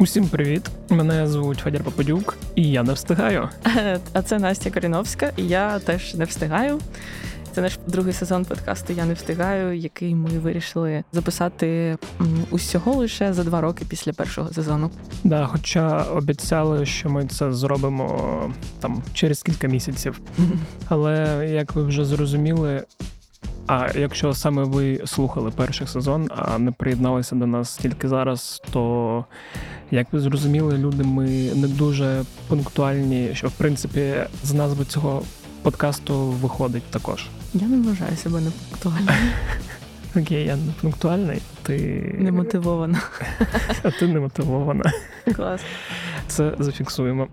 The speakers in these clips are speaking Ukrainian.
Усім привіт! Мене звуть Федір Попадюк, і я не встигаю. А це Настя Коріновська, і я теж не встигаю. Це наш другий сезон подкасту Я не встигаю, який ми вирішили записати усього лише за два роки після першого сезону. Да, хоча обіцяли, що ми це зробимо там через кілька місяців. Але як ви вже зрозуміли, а якщо саме ви слухали перший сезон, а не приєдналися до нас тільки зараз, то як ви зрозуміли, люди ми не дуже пунктуальні, що в принципі з назви цього подкасту виходить також. Я не вважаю себе непунктуальним. Окей, я не пунктуальний, ти не мотивована. А ти не мотивована. Клас. Це зафіксуємо.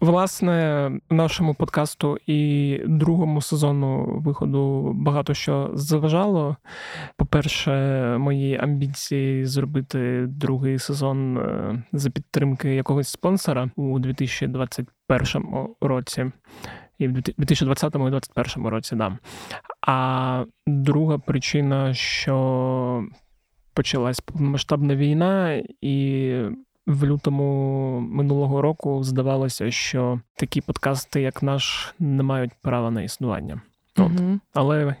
Власне, нашому подкасту і другому сезону виходу багато що заважало. По-перше, мої амбіції зробити другий сезон е, за підтримки якогось спонсора у 2021 році. І в 2020 і 2021 році, да. А друга причина, що почалась повномасштабна війна, і в лютому минулого року здавалося, що такі подкасти, як наш, не мають права на існування. От. Але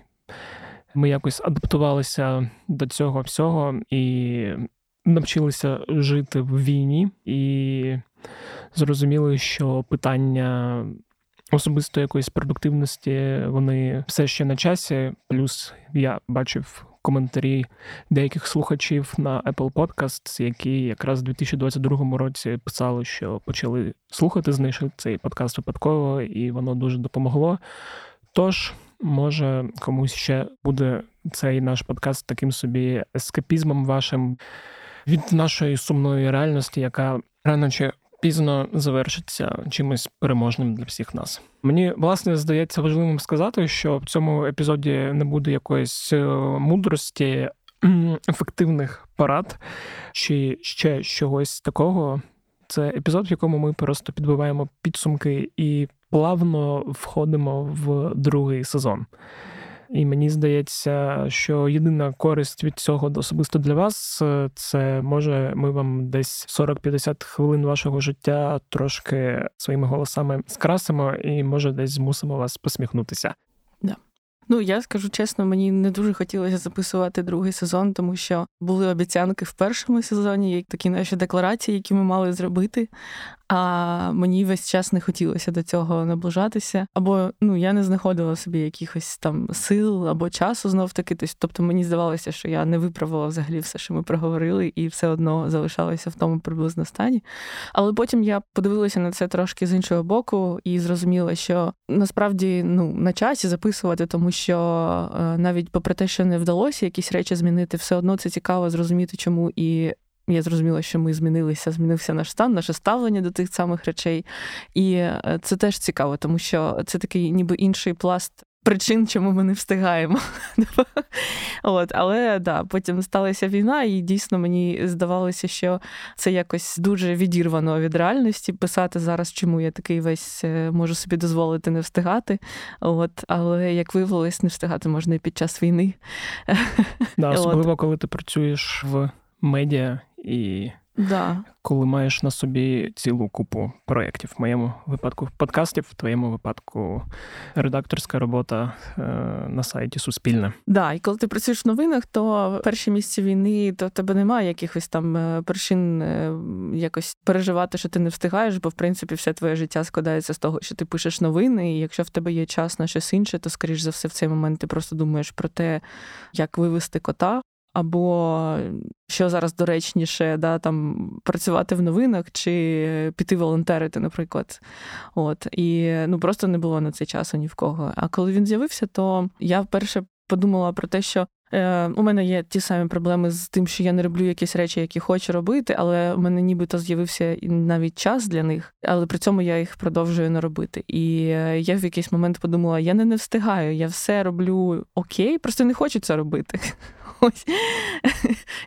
ми якось адаптувалися до цього всього і навчилися жити в війні, і зрозуміли, що питання особисто якоїсь продуктивності вони все ще на часі. Плюс я бачив коментарі деяких слухачів на Apple Podcasts, які якраз у 2022 році писали, що почали слухати, знайшли цей подкаст випадково, і воно дуже допомогло. Тож, може, комусь ще буде цей наш подкаст таким собі ескапізмом вашим від нашої сумної реальності, яка рано чи пізно завершиться чимось переможним для всіх нас. Мені власне здається важливим сказати, що в цьому епізоді не буде якоїсь е, мудрості. Ефективних парад чи ще чогось такого. Це епізод, в якому ми просто підбиваємо підсумки і плавно входимо в другий сезон. І мені здається, що єдина користь від цього особисто для вас е, це може ми вам десь 40-50 хвилин вашого життя трошки своїми голосами скрасимо, і може десь змусимо вас посміхнутися. Да. Ну я скажу чесно, мені не дуже хотілося записувати другий сезон, тому що були обіцянки в першому сезоні, такі наші декларації, які ми мали зробити. А мені весь час не хотілося до цього наближатися. Або ну я не знаходила собі якихось там сил або часу знов таки. Тобто мені здавалося, що я не виправила взагалі все, що ми проговорили, і все одно залишалася в тому приблизно стані. Але потім я подивилася на це трошки з іншого боку і зрозуміла, що насправді ну на часі записувати, тому що е, навіть попри те, що не вдалося якісь речі змінити, все одно це цікаво зрозуміти, чому і я зрозуміла, що ми змінилися, змінився наш стан, наше ставлення до тих самих речей. І е, це теж цікаво, тому що це такий ніби інший пласт. Причин, чому ми не встигаємо. От, Але да, потім сталася війна, і дійсно мені здавалося, що це якось дуже відірвано від реальності писати зараз, чому я такий весь е, можу собі дозволити не встигати. От, Але як виявилось, не встигати можна і під час війни. Да, Особливо, коли ти працюєш в медіа і да. коли маєш на собі цілу купу проєктів. В моєму випадку подкастів, в твоєму випадку редакторська робота е, на сайті Суспільне. Да, і коли ти працюєш в новинах, то в перші місяці війни то в тебе немає якихось там е, причин е, якось переживати, що ти не встигаєш, бо в принципі все твоє життя складається з того, що ти пишеш новини, і якщо в тебе є час на щось інше, то скоріш за все в цей момент ти просто думаєш про те, як вивести кота. Або що зараз доречніше, да, там працювати в новинах чи піти волонтерити, наприклад. От і ну просто не було на цей часу ні в кого. А коли він з'явився, то я вперше подумала про те, що е, у мене є ті самі проблеми з тим, що я не роблю якісь речі, які хочу робити, але у мене нібито з'явився навіть час для них, але при цьому я їх продовжую не робити. І е, я в якийсь момент подумала: я не, не встигаю, я все роблю окей, просто не хочу це робити. Ось.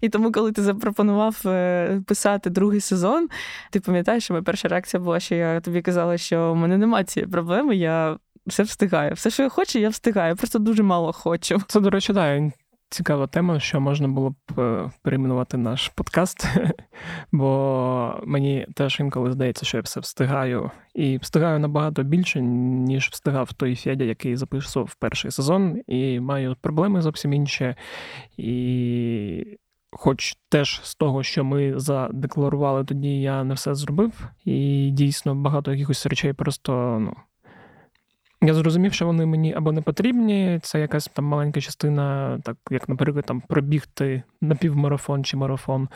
І тому, коли ти запропонував е, писати другий сезон, ти пам'ятаєш, що моя перша реакція була, що я тобі казала, що в мене немає цієї проблеми, я все встигаю. Все, що я хочу, я встигаю. просто дуже мало хочу. Це, до речі, да, цікава тема, що можна було б е, перейменувати наш подкаст, бо мені теж інколи здається, що я все встигаю, і встигаю набагато більше, ніж встигав той Федя, який записував перший сезон, і маю проблеми зовсім інші. І Хоч теж з того, що ми задекларували тоді, я не все зробив, і дійсно багато якихось речей просто ну, я зрозумів, що вони мені або не потрібні, це якась там маленька частина, так як, наприклад, там пробігти напівмарафон чи марафон,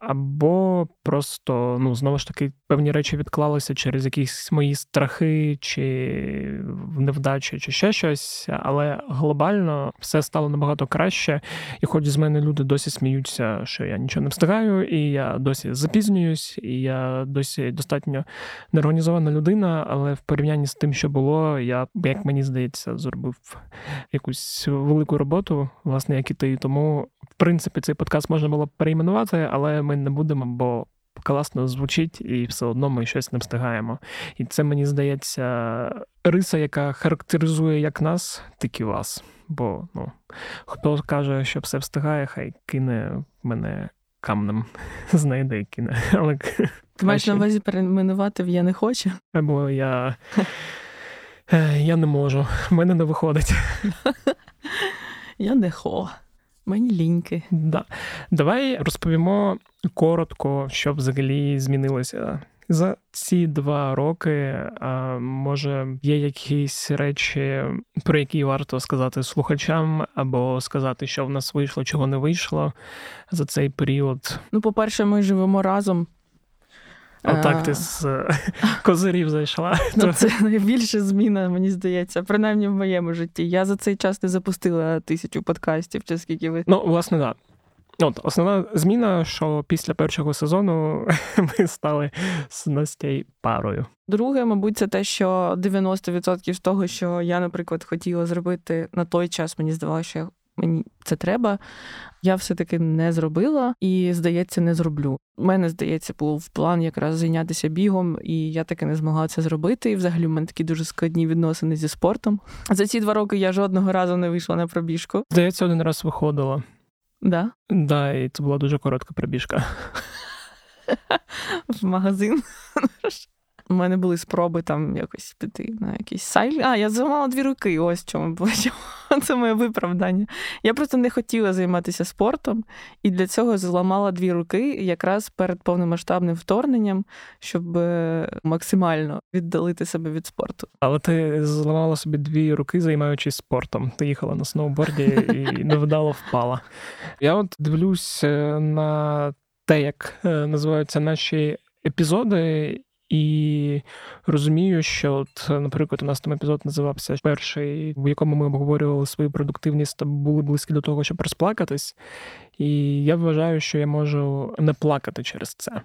або просто, ну, знову ж таки, певні речі відклалися через якісь мої страхи чи невдачі, чи ще щось. Але глобально все стало набагато краще. І хоч з мене люди досі сміються, що я нічого не встигаю, і я досі запізнююсь, і я досі достатньо неорганізована людина, але в порівнянні з тим, що було, я як мені здається, зробив якусь велику роботу, власне, як і ти. Тому, в принципі, цей подкаст можна було перейменувати, але ми не будемо, бо класно звучить, і все одно ми щось не встигаємо. І це мені здається риса, яка характеризує як нас, так і вас. Бо ну, хто каже, що все встигає, хай кине мене камнем, знайде і кине. Але Ти маєш на увазі перейменувати в я не хочу? Або я. Я не можу, в мене не виходить. Я не хо. Мені ліньки. Да. Давай розповімо коротко, що взагалі змінилося. За ці два роки, а може, є якісь речі, про які варто сказати слухачам, або сказати, що в нас вийшло, чого не вийшло за цей період. Ну, по-перше, ми живемо разом. Отак ти з е, козирів зайшла. Ну, Це найбільша зміна, мені здається, принаймні в моєму житті. Я за цей час не запустила тисячу подкастів, чи скільки ви. Ну, власне, так. От основна зміна, що після першого сезону ми стали з Настей парою. Друге, мабуть, це те, що 90% з того, що я, наприклад, хотіла зробити на той час, мені здавалося, що я мені це треба. Я все-таки не зробила і, здається, не зроблю. У мене, здається, був план якраз зайнятися бігом, і я таки не змогла це зробити. І взагалі в мене такі дуже складні відносини зі спортом. За ці два роки я жодного разу не вийшла на пробіжку. Здається, один раз виходила. Да? Да, і це була дуже коротка пробіжка. В магазин. У мене були спроби там якось піти на якийсь сайт. А, я зламала дві руки. Ось чому було. Це моє виправдання. Я просто не хотіла займатися спортом, і для цього зламала дві руки якраз перед повномасштабним вторгненням, щоб е, максимально віддалити себе від спорту. Але ти зламала собі дві руки, займаючись спортом. Ти їхала на сноуборді і невдало впала. Я от дивлюсь е, на те, як е, називаються наші епізоди. І розумію, що, от, наприклад, у нас там епізод називався перший, в якому ми обговорювали свою продуктивність та були близькі до того, щоб розплакатись. І я вважаю, що я можу не плакати через це,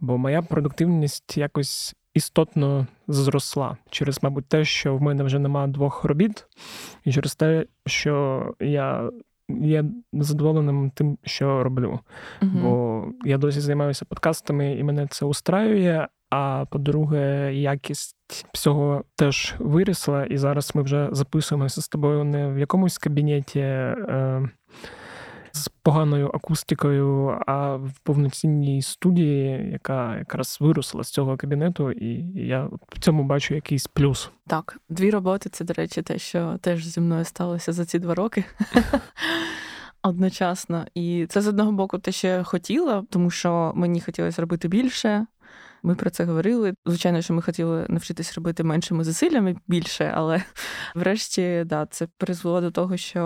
бо моя продуктивність якось істотно зросла через, мабуть, те, що в мене вже немає двох робіт, і через те, що я. Є задоволеним тим, що роблю, uh бо я досі займаюся подкастами, і мене це устраює. А по-друге, якість всього теж вирісла, і зараз ми вже записуємося з тобою не в якомусь кабінеті е, з поганою акустикою, а в повноцінній студії, яка якраз виросла з цього кабінету, і я в цьому бачу якийсь плюс. Так, дві роботи це, до речі, те, що теж зі мною сталося за ці два роки. Одночасно. І це з одного боку те, що я хотіла, тому що мені хотілося робити більше. Ми про це говорили. Звичайно, що ми хотіли навчитись робити меншими зусиллями більше, але врешті да, це призвело до того, що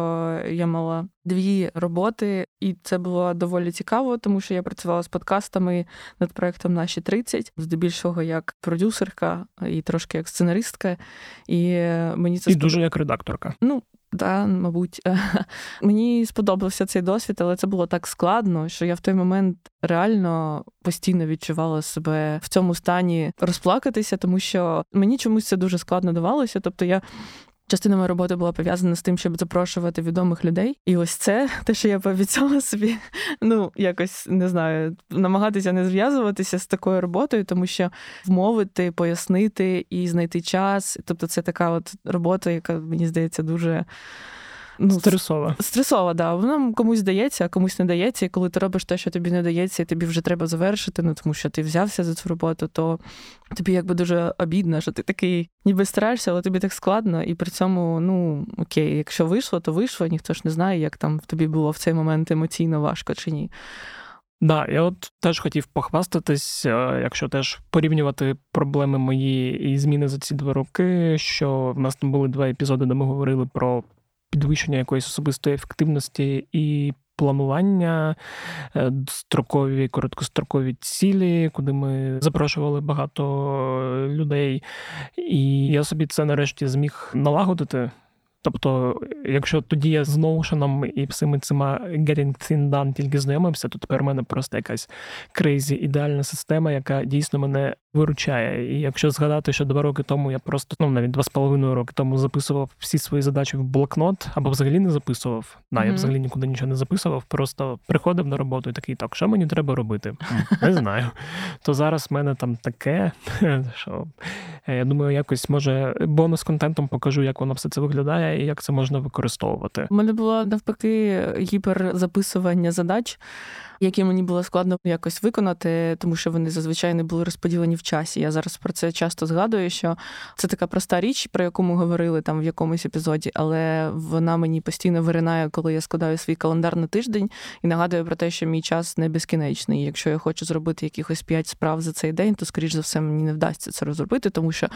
я мала дві роботи, і це було доволі цікаво, тому що я працювала з подкастами над проектом Наші 30, здебільшого як продюсерка і трошки як сценаристка. І мені це і дуже як редакторка. Ну Да, мабуть, мені сподобався цей досвід, але це було так складно, що я в той момент реально постійно відчувала себе в цьому стані розплакатися, тому що мені чомусь це дуже складно давалося. Тобто я Частина моєї роботи була пов'язана з тим, щоб запрошувати відомих людей. І ось це те, що я пообіцяла собі, ну якось не знаю, намагатися не зв'язуватися з такою роботою, тому що вмовити, пояснити і знайти час. Тобто, це така от робота, яка мені здається дуже Ну, Стресова. Стресова, да. Вона комусь дається, а комусь не дається. І коли ти робиш те, що тобі не дається, і тобі вже треба завершити, ну тому що ти взявся за цю роботу, то тобі якби дуже обідно, що ти такий ніби стараєшся, але тобі так складно. І при цьому, ну окей, якщо вийшло, то вийшло. Ніхто ж не знає, як там тобі було в цей момент емоційно важко чи ні. Да, я от теж хотів похвастатись, е, якщо теж порівнювати проблеми мої і зміни за ці два роки, що в нас там були два епізоди, де ми говорили про підвищення якоїсь особистої ефективності і планування, е, строкові, короткострокові цілі, куди ми запрошували багато людей. І я собі це нарешті зміг налагодити. Тобто, якщо тоді я з Notion і всіми цими Getting Thing Done тільки знайомився, то тепер в мене просто якась крейзі ідеальна система, яка дійсно мене виручає. І якщо згадати, що два роки тому я просто ну навіть два з половиною роки тому записував всі свої задачі в блокнот, або взагалі не записував. На mm-hmm. я взагалі нікуди нічого не записував, просто приходив на роботу і такий, так, що мені треба робити? Не знаю. То зараз в мене там таке, що е, я думаю, якось може бонус контентом покажу, як воно все це виглядає і як це можна використовувати. У мене було навпаки гіперзаписування задач які мені було складно якось виконати, тому що вони зазвичай не були розподілені в часі. Я зараз про це часто згадую, що це така проста річ, про яку ми говорили там в якомусь епізоді, але вона мені постійно виринає, коли я складаю свій календар на тиждень і нагадую про те, що мій час не безкінечний. Якщо я хочу зробити якихось п'ять справ за цей день, то скоріш за все мені не вдасться це розробити, тому що,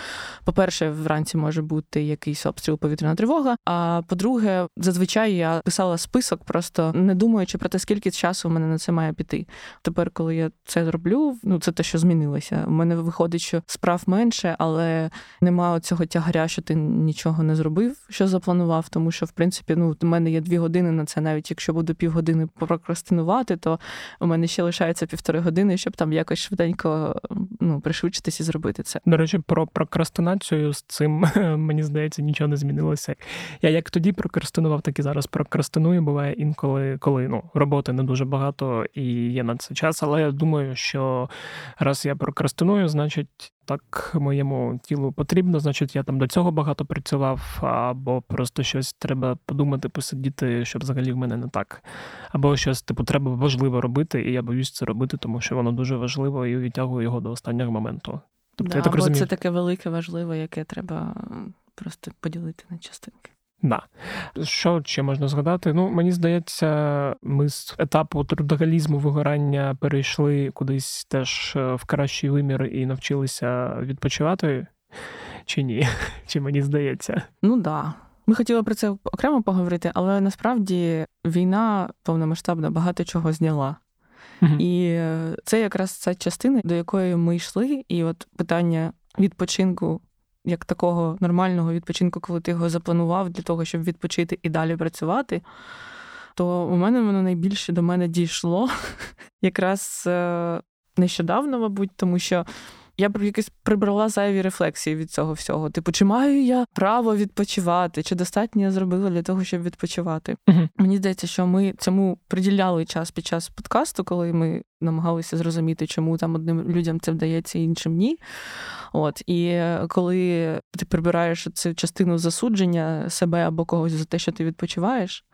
по-перше, вранці може бути якийсь обстріл повітряна тривога. А по-друге, зазвичай я писала список, просто не думаючи про те, скільки часу в мене на це має піти. Тепер, коли я це роблю, ну це те, що змінилося. У мене виходить, що справ менше, але немає цього тягаря, що ти нічого не зробив, що запланував. Тому що, в принципі, ну у мене є дві години на це. Навіть якщо буду півгодини прокрастинувати, то у мене ще лишається півтори години, щоб там якось швиденько ну, пришвидшитись і зробити це. До речі, про прокрастинацію з цим мені здається нічого не змінилося. Я як тоді прокрастинував, так і зараз прокрастиную. Буває інколи, коли ну роботи не дуже багато і є на це час. Але я думаю, що раз я прокрастиную, значить. Так моєму тілу потрібно, значить, я там до цього багато працював, або просто щось треба подумати, посидіти, що взагалі в мене не так. Або щось, типу, треба важливо робити, і я боюсь це робити, тому що воно дуже важливо і відтягую його до останнього моменту. Тобто, да, я так або розумію. це таке велике, важливе, яке треба просто поділити на частинки. Да. Що ще можна згадати? Ну, мені здається, ми з етапу трудогалізму вигорання перейшли кудись теж е, в кращий вимір і навчилися відпочивати, чи ні? Чи мені здається? Ну так. Да. Ми хотіли про це окремо поговорити, але насправді війна повномасштабна багато чого зняла. Mm-hmm. І е, це якраз ця частина, до якої ми йшли, і от питання відпочинку як такого нормального відпочинку, коли ти його запланував для того, щоб відпочити і далі працювати, то у мене воно найбільше до мене дійшло якраз е, нещодавно, мабуть, тому що я б якось прибрала зайві рефлексії від цього всього. Типу, чи маю я право відпочивати, чи достатньо я зробила для того, щоб відпочивати? Uh-huh. Мені здається, що ми цьому приділяли час під час подкасту, коли ми намагалися зрозуміти, чому там одним людям це вдається, іншим ні. От і коли ти прибираєш цю частину засудження себе або когось за те, що ти відпочиваєш,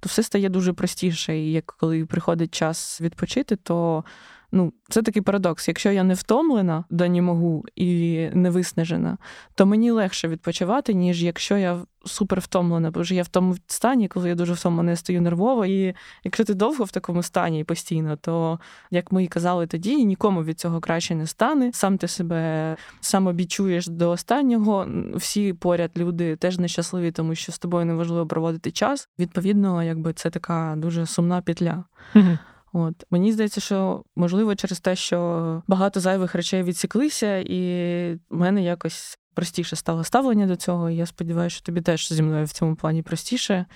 то все стає дуже простіше. І як коли приходить час відпочити, то Ну, це такий парадокс. Якщо я не втомлена, да не можу і не виснажена, то мені легше відпочивати, ніж якщо я супер втомлена, бо вже я в тому стані, коли я дуже втомлена, я стою нервово. І якщо ти довго в такому стані постійно, то як ми і казали тоді, нікому від цього краще не стане. Сам ти себе самобічуєш до останнього. Всі поряд люди теж нещасливі, тому що з тобою неважливо проводити час. Відповідно, якби це така дуже сумна петля. От мені здається, що можливо через те, що багато зайвих речей відсіклися, і в мене якось простіше стало ставлення до цього. І я сподіваюся, що тобі теж зі мною в цьому плані простіше.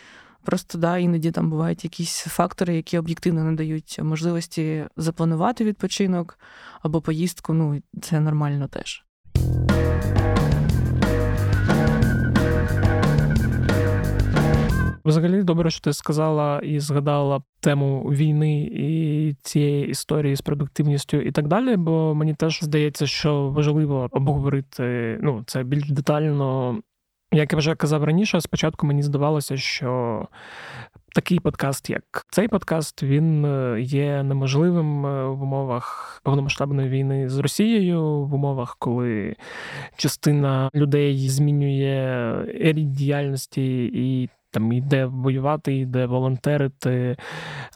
Просто да, іноді там бувають якісь фактори, які об'єктивно не дають можливості запланувати відпочинок або поїздку. Ну це нормально теж. Взагалі, добре, що ти сказала і згадала тему війни і цієї історії з продуктивністю і так далі. Бо мені теж здається, що важливо обговорити ну це більш детально Як я вже казав раніше, спочатку мені здавалося, що такий подкаст, як цей подкаст, він е, є неможливим е, в умовах повномасштабної війни з Росією, в умовах, коли частина людей змінює рід діяльності і. Там йде воювати, йде волонтерити.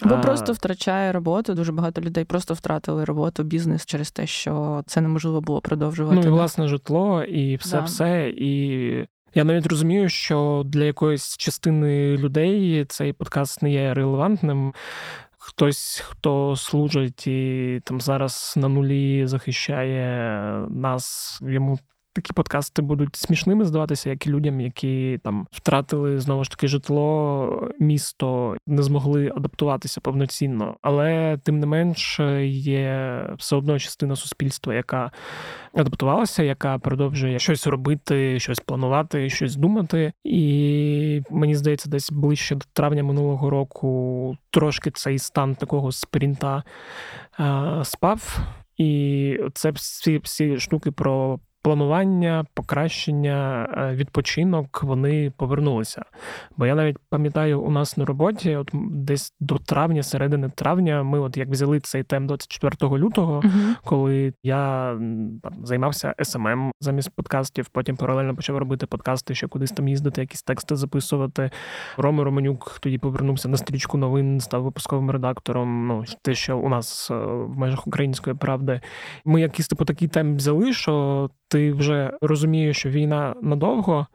Бо а... просто втрачає роботу. Дуже багато людей просто втратили роботу, бізнес через те, що це неможливо було продовжувати. Ну і власне житло, і все, да. все. І я навіть розумію, що для якоїсь частини людей цей подкаст не є релевантним. Хтось, хто служить і там зараз на нулі захищає нас, йому такі подкасти будуть смішними здаватися, як і людям, які там втратили знову ж таки житло, місто, не змогли адаптуватися повноцінно. Але тим не менш є все одно частина суспільства, яка адаптувалася, яка продовжує щось робити, щось планувати, щось думати. І мені здається, десь ближче до травня минулого року трошки цей стан такого спринта спав. І це всі всі штуки про планування, покращення, е, відпочинок вони повернулися. Бо я навіть пам'ятаю, у нас на роботі, от десь до травня, середини травня, ми от як взяли цей тем 24 лютого, uh коли я там займався SMM замість подкастів, потім паралельно почав робити подкасти, ще кудись там їздити, якісь тексти записувати. Рома Романюк тоді повернувся на стрічку новин, став випусковим редактором. Ну те, що у нас е, в межах української правди, ми якийсь типу такий тем взяли, що ти вже розумієш, що війна надовго,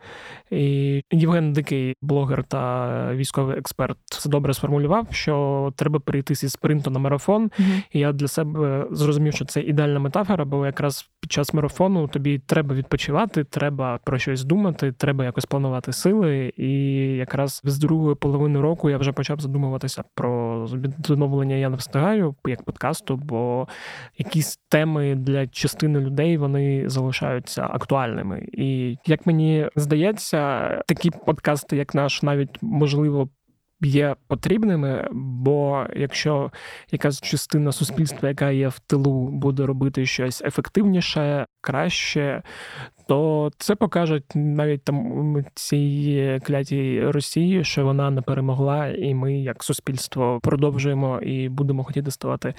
і Євген Дикий, блогер та військовий експерт, це добре сформулював, що треба перейти зі спринту на марафон. Mm-hmm. І я для себе зрозумів, що це ідеальна метафора, бо якраз під час марафону тобі треба відпочивати, треба про щось думати, треба якось планувати сили. І якраз з другої половини року я вже почав задумуватися про відновлення. Я не встигаю як подкасту, бо якісь теми для частини людей вони залишаються актуальними. І як мені здається, такі подкасти, як наш, навіть можливо. Є потрібними, бо якщо якась частина суспільства, яка є в тилу, буде робити щось ефективніше, краще, то це покаже навіть там цій клятій Росії, що вона не перемогла, і ми, як суспільство, продовжуємо і будемо хотіти ставати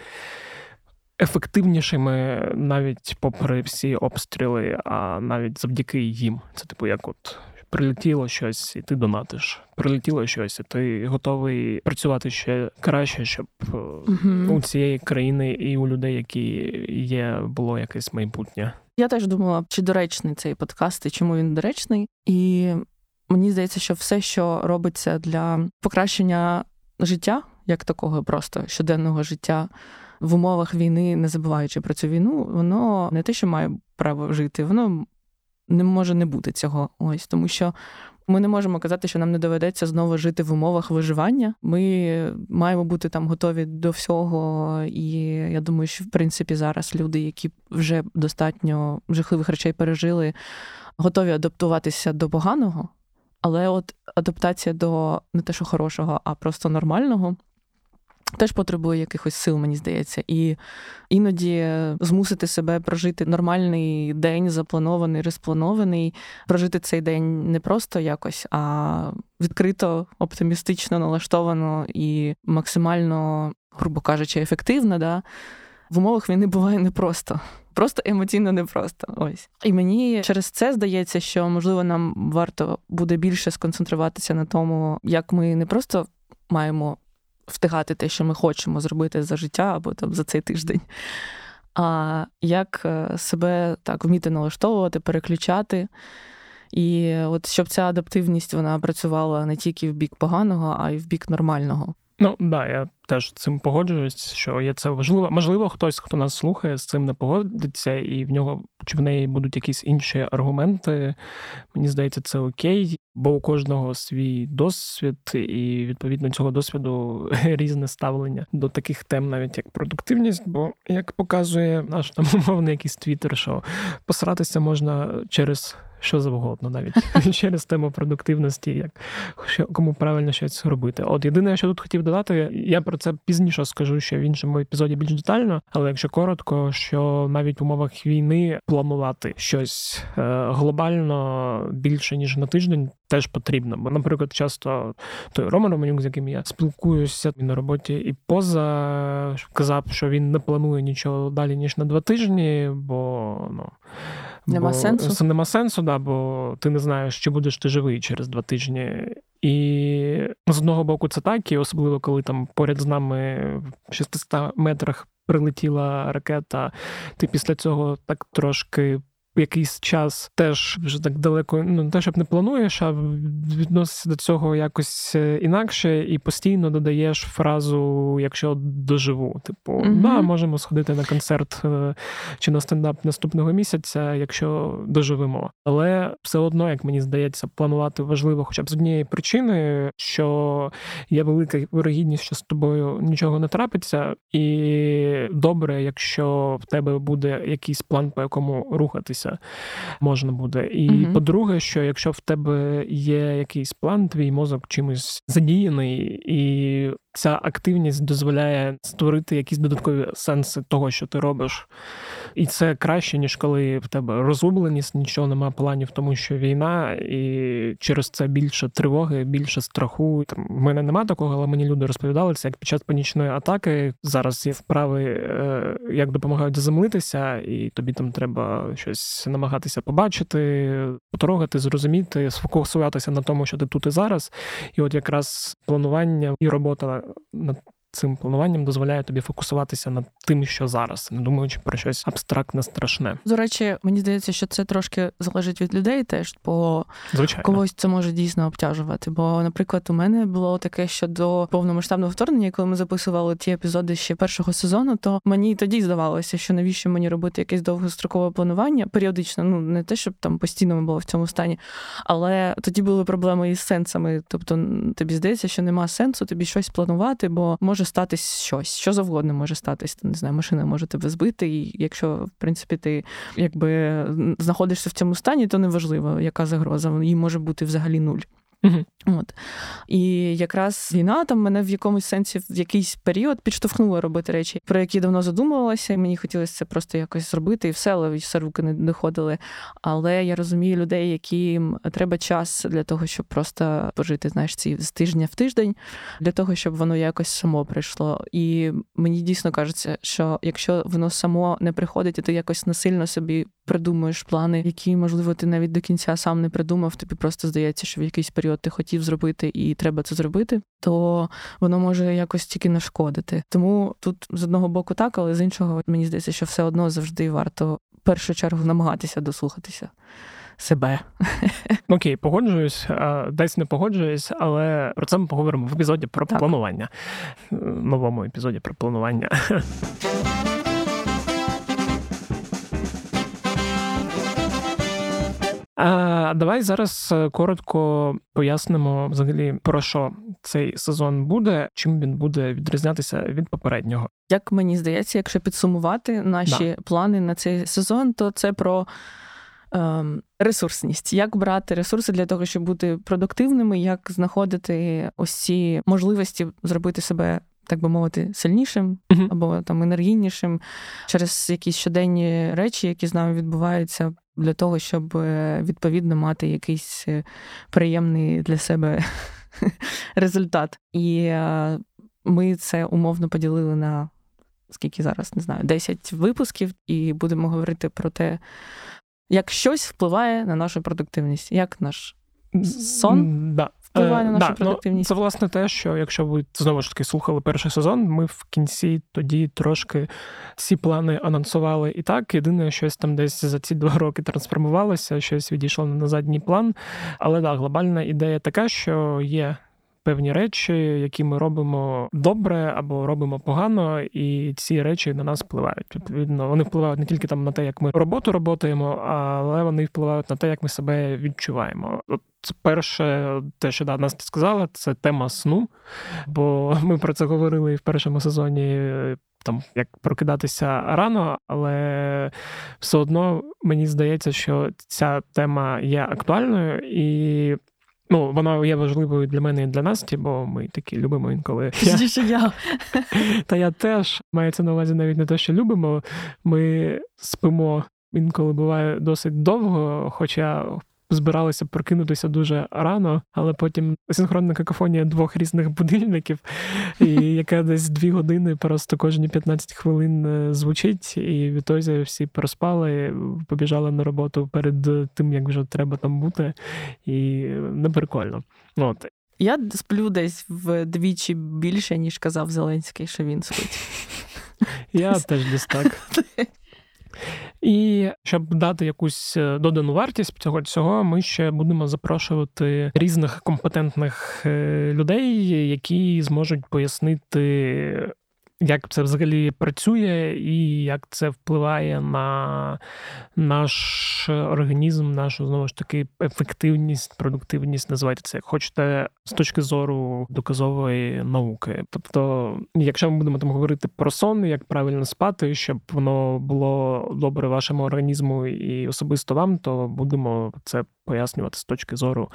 ефективнішими навіть попри всі обстріли, а навіть завдяки їм. Це типу, як от. Прилетіло щось, і ти донатиш. Прилетіло щось, і ти готовий працювати ще краще, щоб uh у цієї країни і у людей, які є, було якесь майбутнє. Я теж думала, чи доречний цей подкаст, і чому він доречний. І мені здається, що все, що робиться для покращення життя, як такого просто щоденного життя в умовах війни, не забуваючи про цю війну, воно не те, що має право жити, воно не може не бути цього. Ось тому що. Ми не можемо казати, що нам не доведеться знову жити в умовах виживання. Ми маємо бути там готові до всього. І я думаю, що в принципі зараз люди, які вже достатньо жахливих речей пережили, готові адаптуватися до поганого. Але от адаптація до не те, що хорошого, а просто нормального, Теж потребує якихось сил, мені здається, і іноді змусити себе прожити нормальний день, запланований, розпланований, прожити цей день не просто якось, а відкрито, оптимістично налаштовано і максимально, грубо кажучи, ефективно. Да? В умовах війни буває непросто. Просто емоційно непросто. Ось. І мені через це здається, що можливо нам варто буде більше сконцентруватися на тому, як ми не просто маємо встигати те, що ми хочемо зробити за життя або там за цей тиждень. А як е, себе так вміти налаштовувати, переключати. І от щоб ця адаптивність вона працювала не тільки в бік поганого, а й в бік нормального. Ну да, я теж цим погоджуюсь, що є це важливо. Можливо, хтось, хто нас слухає, з цим не погодиться, і в нього чи в неї будуть якісь інші аргументи. Мені здається, це окей, бо у кожного свій досвід, і відповідно цього досвіду різне ставлення до таких тем, навіть як продуктивність. Бо як показує наш там умовний якийсь твіттер, що посратися можна через що завгодно, навіть через тему продуктивності, як що кому правильно щось робити. От єдине, що тут хотів додати, я про це пізніше скажу ще в іншому епізоді більш детально, але якщо коротко, що навіть в умовах війни планувати щось е, глобально більше ніж на тиждень. Теж потрібно, бо, наприклад, часто той Роман Романюк, з яким я спілкуюся на роботі, і поза казав, що він не планує нічого далі ніж на два тижні, бо ну Нема бо, сенсу. Нема сенсу, да, бо ти не знаєш, чи будеш ти живий через два тижні. І з одного боку, це так, і особливо коли там поряд з нами в 600 метрах прилетіла ракета, ти після цього так трошки якийсь час теж вже так далеко, ну не те, щоб не плануєш, а відносишся до цього якось е, інакше і постійно додаєш фразу, якщо доживу. Типу, mm-hmm. да, можемо сходити на концерт е, чи на стендап наступного місяця, якщо доживемо. Але все одно, як мені здається, планувати важливо, хоча б з однієї причини, що є велика вирогідність, що з тобою нічого не трапиться, і добре, якщо в тебе буде якийсь план, по якому рухатися рухатися можна буде. І mm по-друге, що якщо в тебе є якийсь план, твій мозок чимось задіяний, і ця активність дозволяє створити якісь додаткові сенси того, що ти робиш. І це краще, ніж коли в тебе розгубленість, нічого немає планів, тому що війна, і через це більше тривоги, більше страху. Там в мене немає такого, але мені люди розповідали це як під час панічної атаки. Зараз є вправи, е, як допомагають заземлитися, і тобі там треба щось намагатися побачити, потрогати, зрозуміти, сфокусуватися на тому, що ти тут і зараз. І от якраз планування і робота над цим плануванням дозволяє тобі фокусуватися над тим, що зараз, не думаючи про щось абстрактне, страшне. До речі, мені здається, що це трошки залежить від людей, теж бо Звичайно. когось це може дійсно обтяжувати. Бо, наприклад, у мене було таке, що до повномасштабного вторгнення, коли ми записували ті епізоди ще першого сезону, то мені тоді здавалося, що навіщо мені робити якесь довгострокове планування періодично, ну не те, щоб там постійно ми було в цьому стані, але тоді були проблеми із сенсами. Тобто, тобі здається, що нема сенсу тобі щось планувати, бо може може статись щось, що завгодно може статись. Не знаю, машина може тебе збити, і якщо, в принципі, ти якби знаходишся в цьому стані, то неважливо, яка загроза. Її може бути взагалі нуль. Угу. От. І якраз війна там мене в якомусь сенсі в якийсь період підштовхнула робити речі, про які давно задумувалася. і Мені хотілося це просто якось зробити, і все, але все руки не доходили. Але я розумію людей, яким треба час для того, щоб просто пожити, знаєш, ці з тижня в тиждень, для того, щоб воно якось само прийшло. І мені дійсно кажеться, що якщо воно само не приходить, і ти якось насильно собі придумуєш плани, які, можливо, ти навіть до кінця сам не придумав, тобі просто здається, що в якийсь період ти хотів зробити і треба це зробити, то воно може якось тільки нашкодити. Тому тут з одного боку так, але з іншого мені здається, що все одно завжди варто в першу чергу намагатися дослухатися. Себе. Окей, погоджуюсь, десь не погоджуюсь, але про це ми поговоримо в епізоді про так. планування. Новому епізоді про планування. А Давай зараз е, коротко пояснимо взагалі про що цей сезон буде, чим він буде відрізнятися від попереднього. Як мені здається, якщо підсумувати наші да. плани на цей сезон, то це про. Ем, ресурсність, як брати ресурси для того, щоб бути продуктивними, як знаходити ось ці можливості зробити себе, так би мовити, сильнішим або там енергійнішим через якісь щоденні речі, які з нами відбуваються для того, щоб е, відповідно мати якийсь е, приємний для себе результат. І е, ми це умовно поділили на скільки зараз не знаю, 10 випусків, і будемо говорити про те, як щось впливає на нашу продуктивність, як наш сон да впливає на е, нашу да, ну, продуктивність. Ну, Це власне те, що якщо ви знову ж таки слухали перший сезон, ми в кінці тоді трошки ці плани анонсували і так. Єдине, щось там десь за ці два роки трансформувалося, щось відійшло на задній план. Але да, глобальна ідея така, що є певні речі, які ми робимо добре або робимо погано, і ці речі на нас впливають. Відповідно, вони впливають не тільки там на те, як ми роботу роботаємо, але вони впливають на те, як ми себе відчуваємо. Це перше, те, що да, Настя сказала, це тема сну. Бо ми про це говорили в першому сезоні. Там як прокидатися рано, але все одно мені здається, що ця тема є актуальною і Ну, вона є важливою для мене і для нас, бо ми такі любимо інколи. Я... Та я теж мається на увазі навіть не те, що любимо. Ми спимо інколи буває досить довго, хоча збиралися прокинутися дуже рано, але потім синхронна какофонія двох різних будильників, і яка десь дві години просто кожні 15 хвилин е, звучить, і відтоді всі проспали, побіжали на роботу перед тим, як вже треба там бути, і не прикольно. От. Я сплю десь вдвічі більше, ніж казав Зеленський, що він спить. Я теж десь так. І щоб дати якусь е, додану вартість цього цього, ми ще будемо запрошувати різних компетентних е, людей, які зможуть пояснити як це взагалі працює, і як це впливає на наш організм, нашу знову ж таки ефективність, продуктивність, називайте це як хочете з точки зору доказової науки. Тобто, якщо ми будемо там говорити про сон, як правильно спати, щоб воно було добре вашому організму і особисто вам, то будемо це пояснювати з точки зору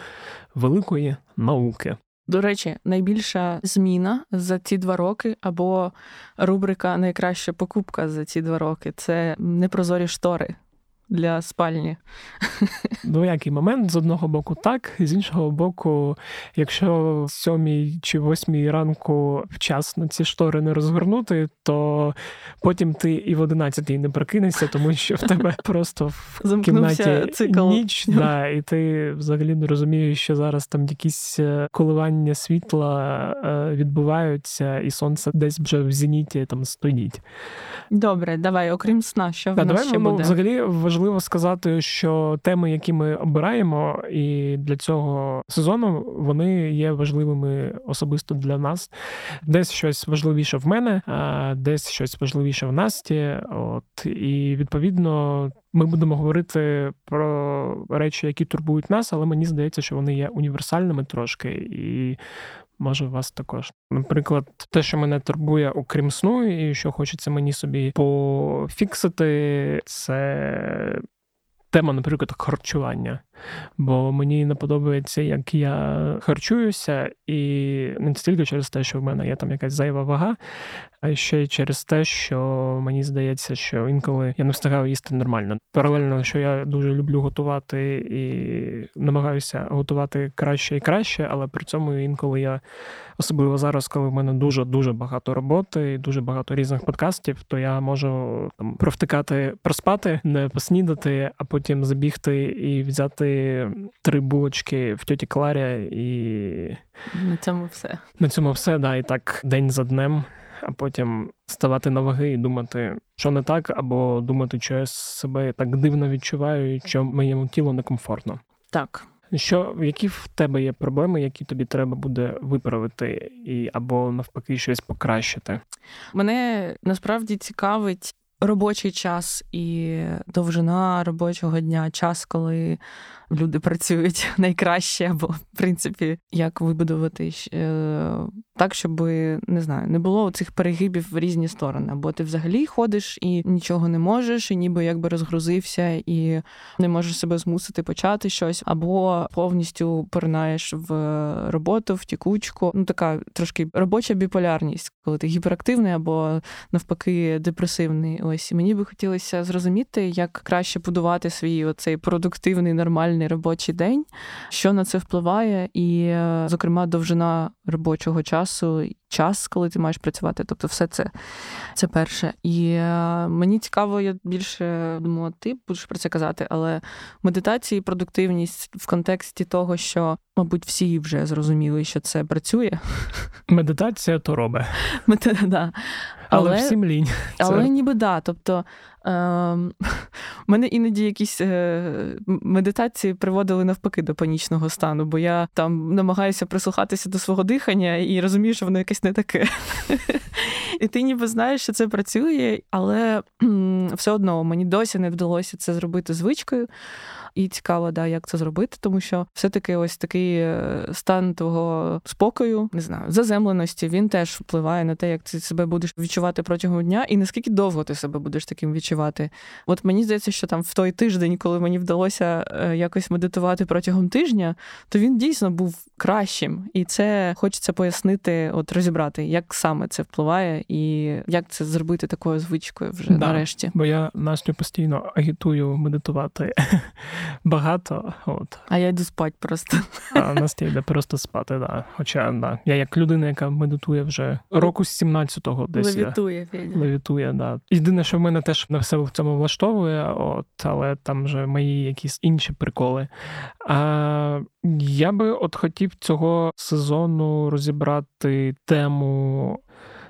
великої науки. До речі, найбільша зміна за ці два роки, або рубрика Найкраща покупка за ці два роки це непрозорі штори для спальні. Двоякий момент з одного боку, так, з іншого боку, якщо в сьомій чи восьмій ранку вчасно ці штори не розгорнути, то потім ти і в одинадцятій не прокинешся, тому що в тебе просто в кімнаті цикл. ніч, да, і ти взагалі не розумієш, що зараз там якісь е, коливання світла е, відбуваються, і сонце десь вже в зеніті там стоїть. Добре, давай, окрім сна, що в нас ще ну, буде? Взагалі важливо сказати, що теми, які ми обираємо, і для цього сезону вони є важливими особисто для нас. Десь щось важливіше в мене, а десь щось важливіше в Насті. От і відповідно. Ми будемо говорити про речі, які турбують нас, але мені здається, що вони є універсальними трошки, і може вас також. Наприклад, те, що мене турбує, окрім сну, і що хочеться мені собі пофіксити, це тема, наприклад, харчування. Бо мені не подобається, як я харчуюся, і не стільки через те, що в мене є там якась зайва вага, а ще й через те, що мені здається, що інколи я не встигаю їсти нормально. Паралельно, що я дуже люблю готувати і намагаюся готувати краще і краще, але при цьому інколи я, особливо зараз, коли в мене дуже дуже багато роботи і дуже багато різних подкастів, то я можу там провтикати, проспати, не поснідати, а потім забігти і взяти три булочки в тьоті Кларі і. На цьому все. На цьому все, да, і так день за днем, а потім ставати на ваги і думати, що не так, або думати, що я себе так дивно відчуваю, і що моєму тілу некомфортно. Так. Що, які в тебе є проблеми, які тобі треба буде виправити, і або навпаки щось покращити? Мене насправді цікавить робочий час і довжина робочого дня, час, коли люди працюють найкраще, або в принципі, як вибудувати е, так, щоб не знаю, не було цих перегибів в різні сторони. Або ти взагалі ходиш і нічого не можеш, і ніби якби розгрузився, і не можеш себе змусити почати щось, або повністю поринаєш в роботу, в тікучку. Ну така трошки робоча біполярність, коли ти гіперактивний або навпаки депресивний. Ось і мені би хотілося зрозуміти, як краще будувати свій оцей продуктивний нормальний нормальний робочий день, що на це впливає, і, е, зокрема, довжина робочого часу, час, коли ти маєш працювати. Тобто, все це це перше. І е, мені цікаво, я більше думала, ти будеш про це казати, але медитація і продуктивність в контексті того, що, мабуть, всі вже зрозуміли, що це працює. Медитація то робить. Да. Але, але всім лінь. Але це... ніби да. Тобто е, мене іноді якісь е, медитації приводили навпаки до панічного стану, бо я там намагаюся прислухатися до свого дихання і розумію, що воно якесь не таке. І ти ніби знаєш, що це працює, але все одно мені досі не вдалося це зробити звичкою. І цікаво, да, як це зробити, тому що все-таки ось такий е, стан твого спокою, не знаю, заземленості, він теж впливає на те, як ти себе будеш відчувати протягом дня, і наскільки довго ти себе будеш таким відчувати. От мені здається, що там в той тиждень, коли мені вдалося е, якось медитувати протягом тижня, то він дійсно був кращим. І це хочеться пояснити, от розібрати, як саме це впливає, і як це зробити такою звичкою вже да, нарешті. Бо я Настю постійно агітую медитувати багато. От. А я йду спати просто. А Настя йде просто спати, да. Хоча да. я як людина, яка медитує вже року з 17-го десь. Левітує, Федя. Левітує, да. Єдине, що в мене теж не все в цьому влаштовує, от, але там вже мої якісь інші приколи. А я би от хотів цього сезону розібрати тему.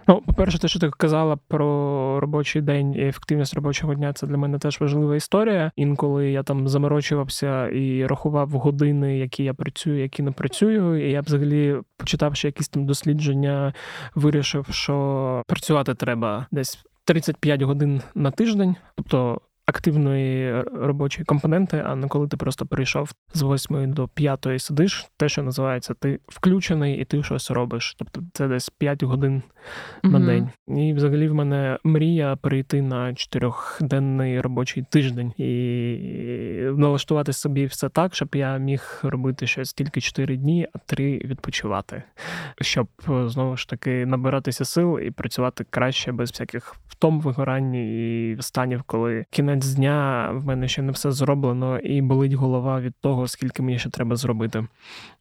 Ну, по-перше, те, що ти казала про робочий день і ефективність робочого дня, це для мене теж важлива історія. Інколи я там заморочувався і рахував години, які я працюю, які не працюю. І я взагалі, почитавши якісь там дослідження, вирішив, що працювати треба десь 35 годин на тиждень, тобто активної робочої компоненти, а не коли ти просто прийшов з 8 до 5 сидиш, те, що називається, ти включений і ти щось робиш. Тобто це десь 5 годин mm-hmm. на день. І взагалі в мене мрія перейти на чотирьохденний робочий тиждень і налаштувати собі все так, щоб я міг робити щось тільки 4 дні, а 3 відпочивати, щоб знову ж таки набиратися сил і працювати краще без всяких втом вигорання і станів, коли кінець дня в мене ще не все зроблено, і болить голова від того, скільки мені ще треба зробити.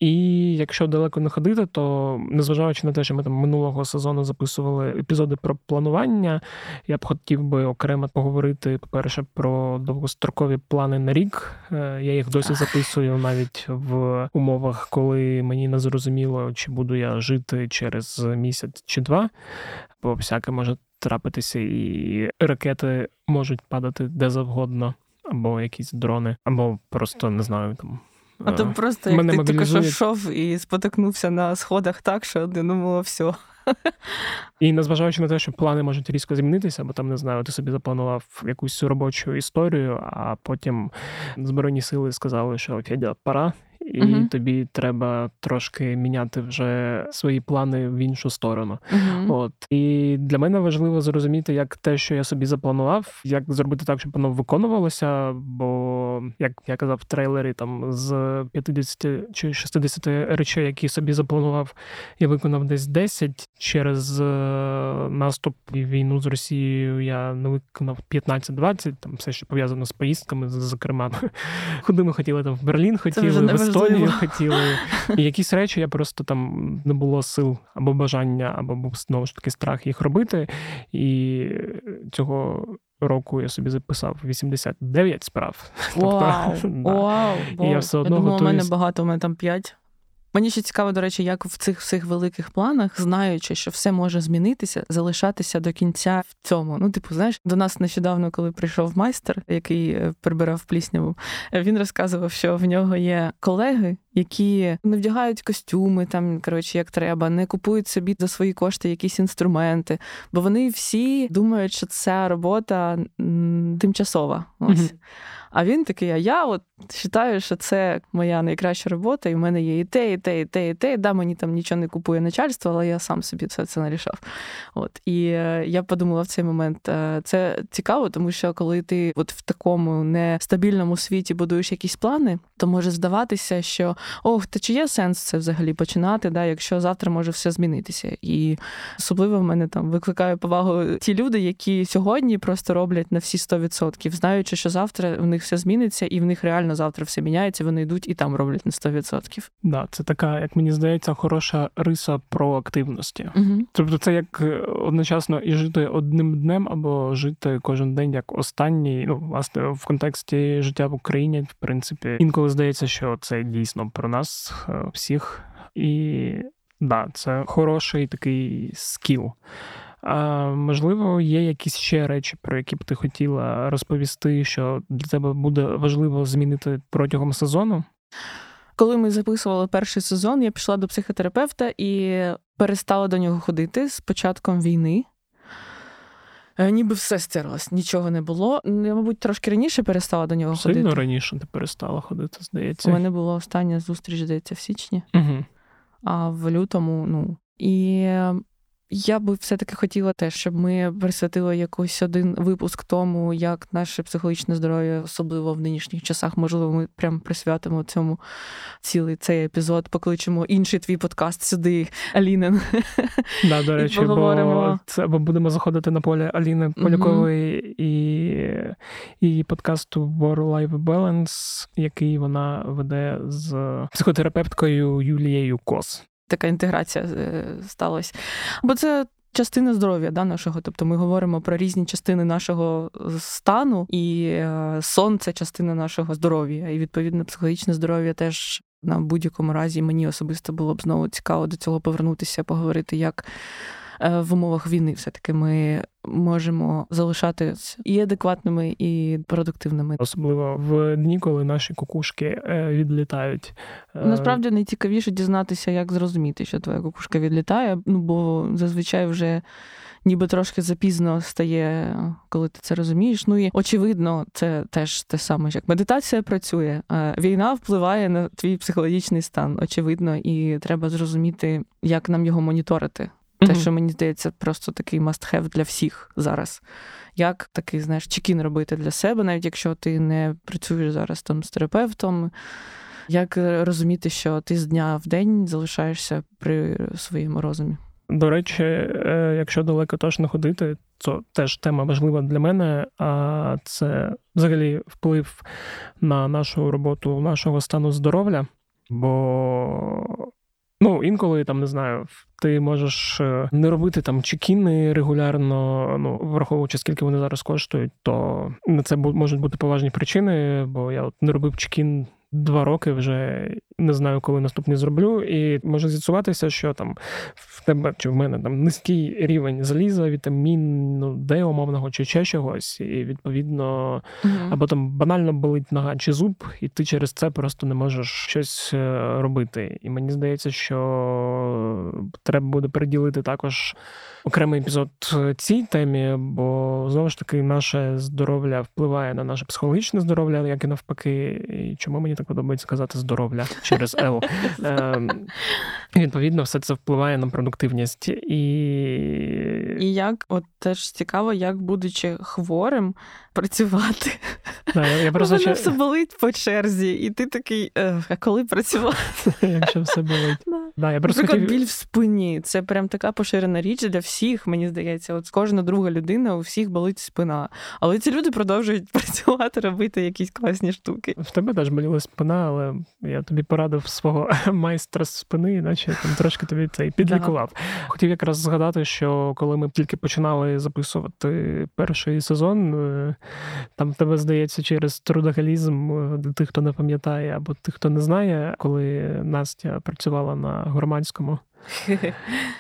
І якщо далеко не ходити, то незважаючи на те, що ми там минулого сезону записували епізоди про планування, я б хотів би окремо поговорити, по-перше, про довгострокові плани на рік. Е, я їх досі записую навіть в умовах, коли мені не зрозуміло, чи буду я жити через місяць чи два. Бо всяке може трапитися, і ракети можуть падати де завгодно, або якісь дрони, або просто не знаю там. А то е, просто як ти тільки що йшов і спотикнувся на сходах так, що не думало все. І незважаючи на те, що плани можуть різко змінитися, бо там не знаю, ти собі запланував якусь робочу історію, а потім Збройні сили сказали, що Федя, пора, і uh-huh. тобі треба трошки міняти вже свої плани в іншу сторону. Uh-huh. От і для мене важливо зрозуміти, як те, що я собі запланував, як зробити так, щоб воно виконувалося. Бо як я казав в трейлері, там з 50 чи 60 речей, які собі запланував, я виконав десь 10. Через е, наступ і війну з Росією я не виконав 15-20, там все, що пов'язано з поїздками, зокрема, куди ми хотіли там в Берлін, хотіли в Естонію хотіли. І якісь речі я просто там не було сил або бажання, або був знову ж таки страх їх робити. І цього року я собі записав 89 справ. Тобто, вау! да. Вау! І я все одно думала, готуюсь... у мене багато, у мене там 5. Мені ще цікаво, до речі, як в цих всіх великих планах, знаючи, що все може змінитися, залишатися до кінця в цьому. Ну, типу, знаєш, до нас нещодавно, коли прийшов майстер, який е, прибирав плісняву, е, він розказував, що в нього є колеги, які не вдягають костюми, там коротше, як треба, не купують собі за свої кошти якісь інструменти, бо вони всі думають, що ця робота тимчасова. Ось. Mm-hmm. А він такий, а я от вважаю, що це моя найкраща робота, і в мене є і те, і те, і те, і те. Да, мені там нічого не купує начальство, але я сам собі все це нарішав. От. І е, я подумала в цей момент, е, це цікаво, тому що коли ти от в такому нестабільному світі будуєш якісь плани, то може здаватися, що ох, та чи є сенс це взагалі починати, да, якщо завтра може все змінитися. І особливо в мене там викликає повагу ті люди, які сьогодні просто роблять на всі 100%, знаючи, що завтра в них все зміниться, і в них реально завтра все міняється. Вони йдуть і там роблять на 100%. Да, це така, як мені здається, хороша риса проактивності. Угу. Тобто, це як е, одночасно і жити одним днем, або жити кожен день як останній. Ну, власне, в контексті життя в Україні, в принципі, інколи здається, що це дійсно про нас е, всіх. І да, це хороший такий скіл. А можливо, є якісь ще речі, про які б ти хотіла розповісти, що для тебе буде важливо змінити протягом сезону? Коли ми записували перший сезон, я пішла до психотерапевта і перестала до нього ходити з початком війни. Е, ніби все стерлось, нічого не було. Я, мабуть, трошки раніше перестала до нього Сильно ходити. раніше ти перестала ходити, здається. У мене була остання зустріч, здається, в січні, Угу. а в лютому, ну. І я би все-таки хотіла теж, щоб ми присвятили якийсь один випуск тому, як наше психологічне здоров'я, особливо в нинішніх часах, можливо, ми прям присвятимо цьому цілий цей епізод, покличемо інший твій подкаст сюди, Алінен. Да, до речі, бо це бо будемо заходити на поле Аліни Полякової і, і подкасту Work-Life Balance, який вона веде з психотерапевткою Юлією Кос. Така інтеграція е, сталася. Бо це. Частина здоров'я да, нашого, тобто ми говоримо про різні частини нашого стану, і е, сон це частина нашого здоров'я. І відповідно психологічне здоров'я теж на будь-якому разі мені особисто було б знову цікаво до цього повернутися, поговорити, як е, в умовах війни все-таки ми можемо залишатись і адекватними, і продуктивними. Особливо в дні, коли наші кукушки е, відлітають. Е, Насправді найцікавіше дізнатися, як зрозуміти, що твоя кукушка відлітає. Ну бо зазвичай вже ніби трошки запізно стає, коли ти це розумієш. Ну і очевидно, це теж те саме, як медитація працює. Е, Війна впливає на твій психологічний стан, очевидно, і треба зрозуміти, як нам його моніторити. Те, що мені здається, просто такий must-have для всіх зараз. Як такий, знаєш, чекін робити для себе, навіть якщо ти не працюєш зараз там з терапевтом. Як розуміти, що ти з дня в день залишаєшся при своєму розумі? До речі, е, якщо далеко точно ходити, то теж тема важлива для мене. А це взагалі вплив на нашу роботу, нашого стану здоров'я. Бо ну, інколи там не знаю, ти можеш е, не робити там чекіни регулярно, ну враховуючи скільки вони зараз коштують, то на це можуть бути поважні причини, бо я от не робив чекін. Два роки вже не знаю, коли наступний зроблю, і може з'ясуватися, що там в тебе чи в мене там низький рівень заліза, вітаміну Д умовного чи ще чогось, і відповідно або там банально болить нога чи зуб, і ти через це просто не можеш щось е, робити. І мені здається, що треба буде приділити також окремий епізод цій темі, бо знову ж таки наше здоров'я впливає на наше психологічне здоров'я, як і навпаки. І чому мені так подобається казати здоров'я через Л. Ем, Відповідно, все це впливає на продуктивність. І І як, от теж цікаво, як будучи хворим, працювати. Да, я, я просто ще- все болить по черзі, і ти такий, «Е, а коли працювати? якщо все болить. Да, я просто хотів... біль в спині. Це прям така поширена річ для всіх, мені здається. От кожна друга людина, у всіх болить спина. Але ці люди продовжують працювати, робити якісь класні штуки. В тебе теж боліла спина, але я тобі порадив свого майстра спини, іначе там трошки тобі цей підлікував. Хотів якраз згадати, що коли ми тільки починали записувати перший сезон, е, там тебе здається через трудоголізм, е, для тих, хто не пам'ятає, або тих, хто не знає, коли Настя працювала на громадському.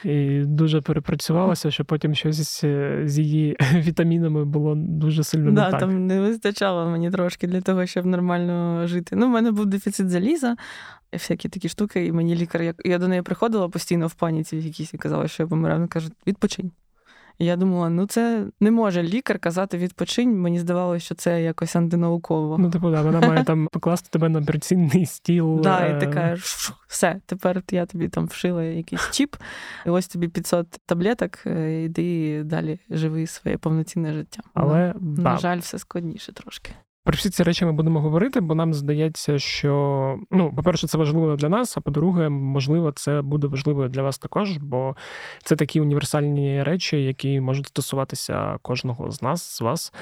І дуже перепрацювалася, що потім щось з- з її вітамінами було дуже сильно не Да, так. там не вистачало мені трошки для того, щоб нормально жити. Ну, в мене був дефіцит заліза, всякі такі штуки, і мені лікар, як я до неї приходила постійно в паніці якісь і казала, що я помираю. Він каже, відпочинь. І я думала, ну це не може лікар казати відпочинь. Мені здавалося, що це якось антинауково. Ну, типу, да, вона має там покласти тебе на операційний стіл. Да, е, і така все, тепер я тобі там вшила якийсь чіп, і ось тобі 500 таблеток, е, іди далі живи своє повноцінне життя. Але Ну, на жаль, все складніше трошки. Про всі ці речі ми будемо говорити, бо нам здається, що ну, по-перше, це важливо для нас, а по-друге, можливо, це буде важливо для вас також, бо це такі універсальні речі, які можуть стосуватися кожного з нас, з вас.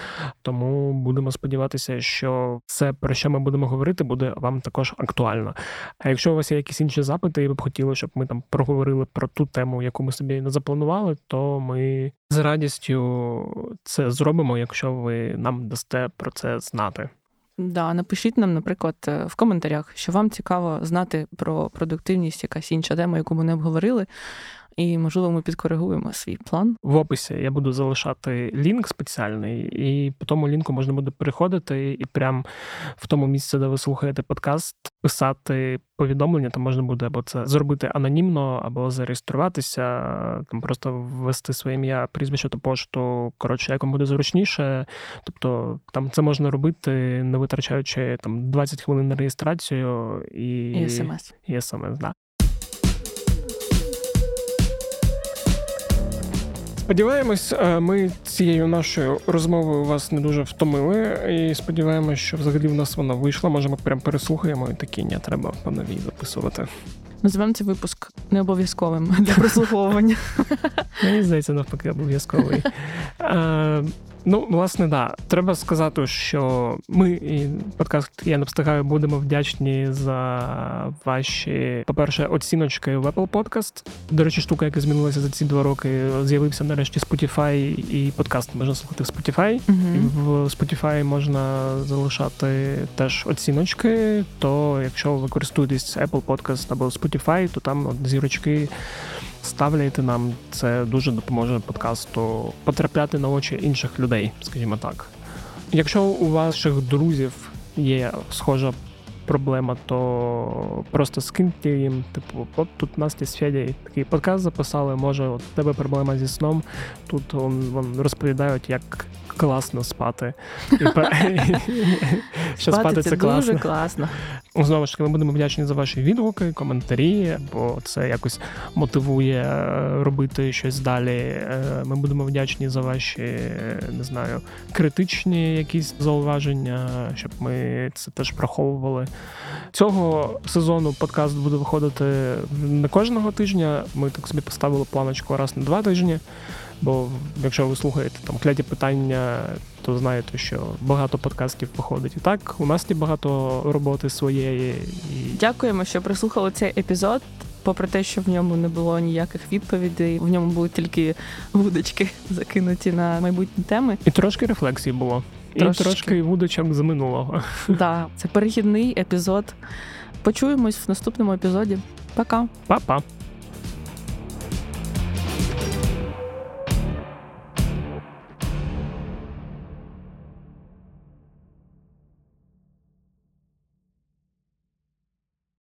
Тому будемо сподіватися, що це, про що ми будемо говорити, буде вам також актуально. А якщо у вас є якісь інші запити, і ви б хотіли, щоб ми там проговорили про ту тему, яку ми собі не запланували, то ми з радістю це зробимо, якщо ви нам дасте про це знати. Да, напишіть нам, наприклад, е, в коментарях, що вам цікаво знати про продуктивність, якась інша тема, яку ми не обговорили. І можливо ми підкоригуємо свій план. В описі я буду залишати лінк спеціальний, і по тому лінку можна буде переходити і прям в тому місці, де ви слухаєте подкаст, писати повідомлення. Там можна буде або це зробити анонімно, або зареєструватися, там просто ввести своє ім'я, прізвище та пошту. Коротше, як вам буде зручніше. Тобто там це можна робити, не витрачаючи там 20 хвилин на реєстрацію і, і смс. І смс, да. Сподіваємось, е, ми цією нашою розмовою вас не дуже втомили, і сподіваємось, що взагалі в нас вона вийшла. Може, ми прям переслухаємо і такі не треба по новій записувати. Називаємо цей випуск не обов'язковим для прослуховування. Мені здається, навпаки, обов'язковий. Ну, власне, да. Треба сказати, що ми і подкаст Я не встигаю будемо вдячні за ваші, по-перше, оціночки в Apple Podcast. До речі, штука, яка змінилася за ці два роки, з'явився нарешті Spotify, і подкаст можна слухати в Spotify. Uh-huh. І в Spotify можна залишати теж оціночки. То якщо ви користуєтесь Apple Podcast або Spotify, то там от зірочки ставляйте нам, це дуже допоможе подкасту потрапляти на очі інших людей, скажімо так. Якщо у ваших друзів є схожа проблема, то просто скиньте їм, типу, от тут Настя з Федя такий подкаст записали, може, от у тебе проблема зі сном. Тут вон розповідають, як класно спати. Що спати це дуже класно. Знову ж таки, ми будемо вдячні за ваші відгуки, коментарі, бо це якось мотивує е, робити щось далі. Е, ми будемо вдячні за ваші, не знаю, критичні якісь зауваження, щоб ми це теж проховували. Цього сезону подкаст буде виходити не кожного тижня. Ми так собі поставили планочку раз на два тижні. Бо якщо ви слухаєте там кляті питання, то знаєте, що багато подкастів виходить і так. У нас є багато роботи своєї. І... Дякуємо, що прислухали цей епізод. Попри те, що в ньому не було ніяких відповідей, в ньому були тільки вудочки закинуті на майбутні теми. І трошки рефлексії було. Трошки. І трошки вудочок з минулого. Так, да, це перехідний епізод. Почуємось в наступному епізоді. Пока. Па-па.